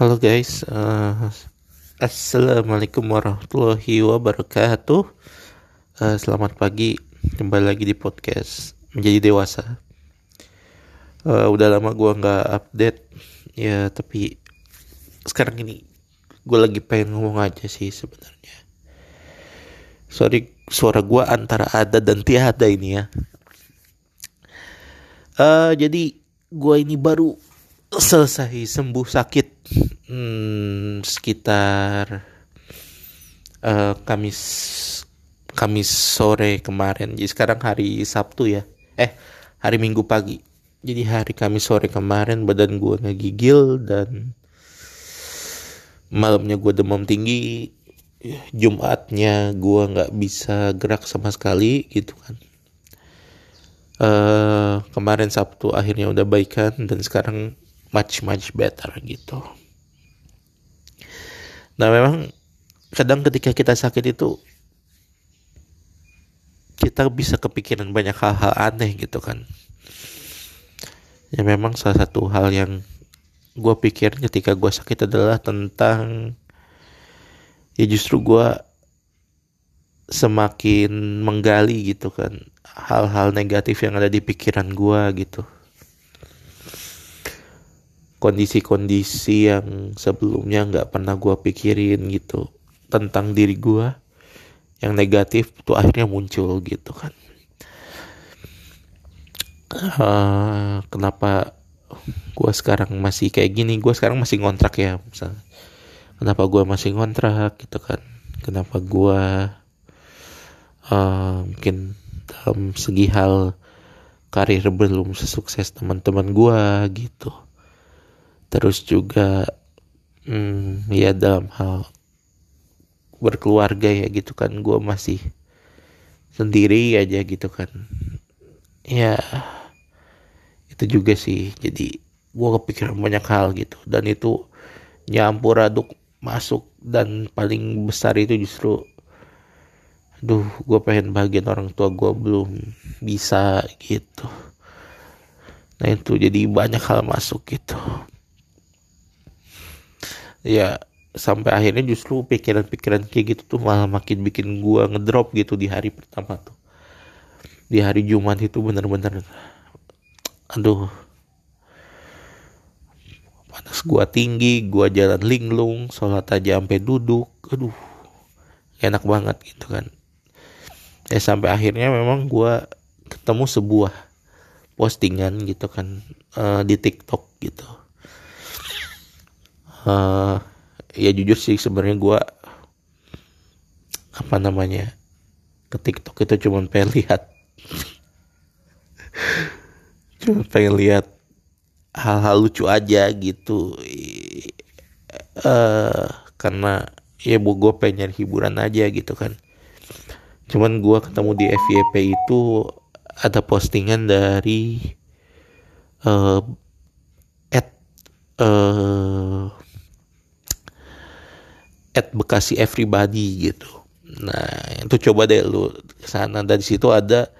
Halo guys, uh, assalamualaikum warahmatullahi wabarakatuh. Uh, selamat pagi, kembali lagi di podcast menjadi dewasa. Uh, udah lama gue nggak update, ya tapi sekarang ini gue lagi pengen ngomong aja sih sebenarnya. Sorry, suara gue antara ada dan tiada ini ya. Uh, jadi gue ini baru selesai sembuh sakit hmm, sekitar uh, Kamis Kamis sore kemarin. Jadi sekarang hari Sabtu ya. Eh, hari Minggu pagi. Jadi hari Kamis sore kemarin badan gue ngegigil dan malamnya gue demam tinggi. Jumatnya gue nggak bisa gerak sama sekali gitu kan uh, kemarin Sabtu akhirnya udah baikan dan sekarang much much better gitu. Nah memang kadang ketika kita sakit itu kita bisa kepikiran banyak hal-hal aneh gitu kan. Ya memang salah satu hal yang gue pikir ketika gue sakit adalah tentang ya justru gue semakin menggali gitu kan hal-hal negatif yang ada di pikiran gue gitu kondisi-kondisi yang sebelumnya nggak pernah gue pikirin gitu tentang diri gue yang negatif tuh akhirnya muncul gitu kan. Uh, kenapa gue sekarang masih kayak gini? Gue sekarang masih ngontrak ya misalnya kenapa gue masih ngontrak gitu kan? Kenapa gue uh, mungkin dalam segi hal karir belum sesukses teman-teman gue gitu terus juga hmm, ya dalam hal berkeluarga ya gitu kan gue masih sendiri aja gitu kan. Ya itu juga sih. Jadi gue kepikiran banyak hal gitu. Dan itu nyampur aduk masuk dan paling besar itu justru aduh gue pengen bagian orang tua gue belum bisa gitu. Nah itu. Jadi banyak hal masuk gitu ya sampai akhirnya justru pikiran-pikiran kayak gitu tuh malah makin bikin gua ngedrop gitu di hari pertama tuh. Di hari Jumat itu bener-bener aduh panas gua tinggi gua jalan linglung sholat aja sampai duduk aduh enak banget gitu kan. Ya sampai akhirnya memang gua ketemu sebuah postingan gitu kan uh, di TikTok gitu uh, ya jujur sih sebenarnya gue apa namanya ke TikTok itu cuma pengen lihat. Cuma pengen lihat hal-hal lucu aja gitu. Uh, karena ya bu gue pengen nyari hiburan aja gitu kan. Cuman gue ketemu di FYP itu ada postingan dari uh, at uh, at Bekasi Everybody gitu. Nah itu coba deh lu sana. Dan situ ada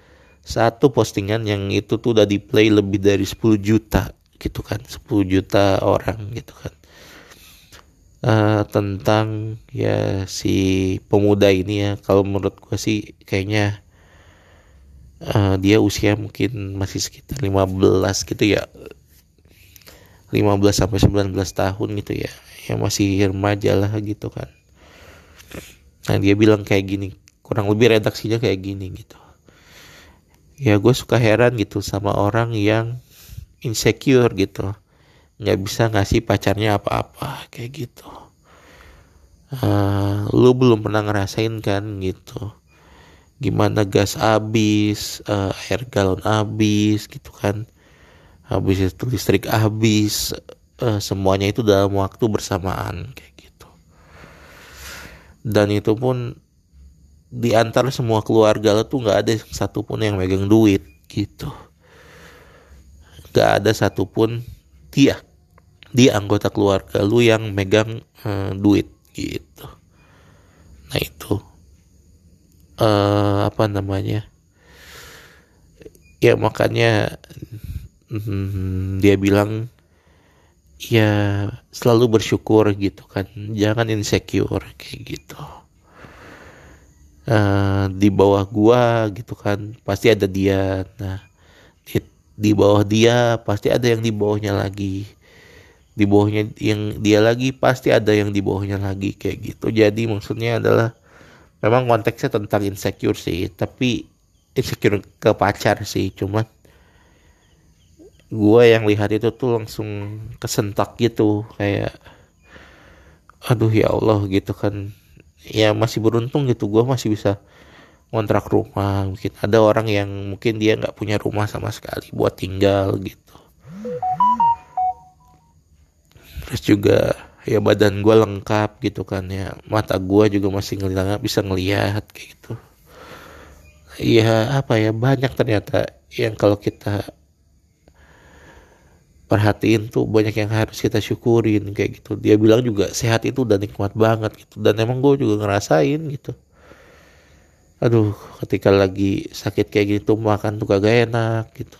satu postingan yang itu tuh udah di play lebih dari 10 juta gitu kan. 10 juta orang gitu kan. Uh, tentang ya si pemuda ini ya. Kalau menurut gue sih kayaknya uh, dia usia mungkin masih sekitar 15 gitu ya 15 sampai 19 tahun gitu ya. Yang masih remaja lah gitu kan. Nah dia bilang kayak gini kurang lebih redaksinya kayak gini gitu. Ya gue suka heran gitu sama orang yang insecure gitu. Nggak bisa ngasih pacarnya apa-apa kayak gitu. Uh, lu belum pernah ngerasain kan gitu. Gimana gas habis uh, air galon habis gitu kan habis itu listrik habis uh, semuanya itu dalam waktu bersamaan kayak gitu. Dan itu pun di antara semua keluarga lo tuh nggak ada satupun yang megang duit gitu. Nggak ada satupun dia dia anggota keluarga lu yang megang uh, duit gitu. Nah itu uh, apa namanya? Ya makanya mm, dia bilang ya selalu bersyukur gitu kan. Jangan insecure kayak gitu. Uh, di bawah gua gitu kan pasti ada dia. Nah di, di bawah dia pasti ada yang di bawahnya lagi. Di bawahnya yang dia lagi pasti ada yang di bawahnya lagi kayak gitu. Jadi maksudnya adalah memang konteksnya tentang insecure sih tapi insecure ke pacar sih cuman gue yang lihat itu tuh langsung kesentak gitu kayak aduh ya Allah gitu kan. Ya masih beruntung gitu gue masih bisa kontrak rumah. Mungkin ada orang yang mungkin dia nggak punya rumah sama sekali buat tinggal gitu. Terus juga ya badan gue lengkap gitu kan ya. Mata gue juga masih ngeliat bisa ngelihat kayak gitu. Ya apa ya banyak ternyata yang kalau kita perhatiin tuh banyak yang harus kita syukurin kayak gitu. Dia bilang juga sehat itu udah nikmat banget gitu. Dan emang gue juga ngerasain gitu. Aduh ketika lagi sakit kayak gitu makan tuh kagak enak gitu.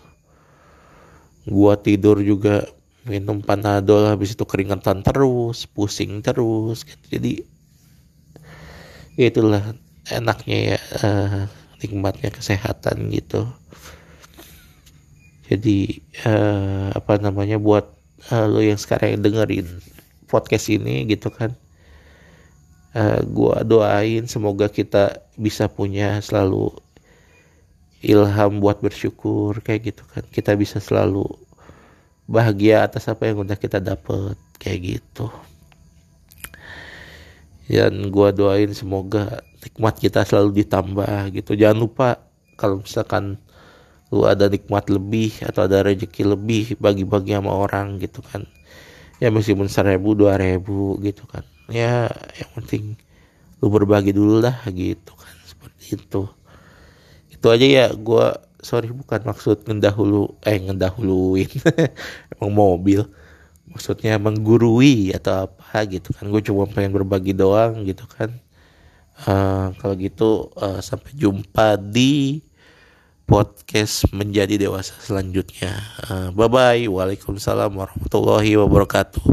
Gua tidur juga minum panadol habis itu keringetan terus pusing terus gitu. jadi ya itulah enaknya ya uh, nikmatnya kesehatan gitu jadi uh, apa namanya buat uh, lo yang sekarang dengerin podcast ini gitu kan uh, gua doain semoga kita bisa punya selalu ilham buat bersyukur kayak gitu kan. Kita bisa selalu bahagia atas apa yang udah kita dapet kayak gitu. Dan gua doain semoga nikmat kita selalu ditambah gitu. Jangan lupa kalau misalkan lu ada nikmat lebih atau ada rezeki lebih bagi-bagi sama orang gitu kan. Ya meskipun seribu dua ribu gitu kan. Ya yang penting lu berbagi dulu lah gitu kan seperti itu. Itu aja ya gue sorry bukan maksud ngedahulu eh ngedahuluin emang mobil. Maksudnya menggurui atau apa gitu kan. Gue cuma pengen berbagi doang gitu kan. Uh, kalau gitu uh, sampai jumpa di podcast menjadi dewasa selanjutnya. Uh, bye bye. Waalaikumsalam warahmatullahi wabarakatuh.